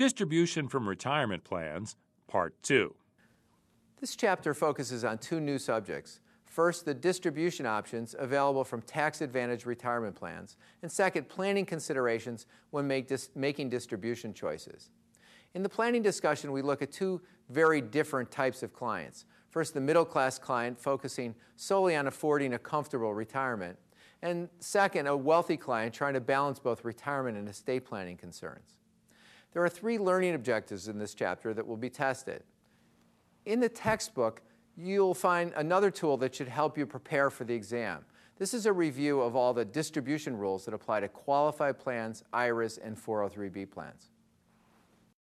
Distribution from Retirement Plans, Part 2. This chapter focuses on two new subjects. First, the distribution options available from tax advantage retirement plans, and second, planning considerations when dis- making distribution choices. In the planning discussion, we look at two very different types of clients. First, the middle class client focusing solely on affording a comfortable retirement, and second, a wealthy client trying to balance both retirement and estate planning concerns. There are three learning objectives in this chapter that will be tested. In the textbook, you'll find another tool that should help you prepare for the exam. This is a review of all the distribution rules that apply to qualified plans, IRAs, and 403b plans.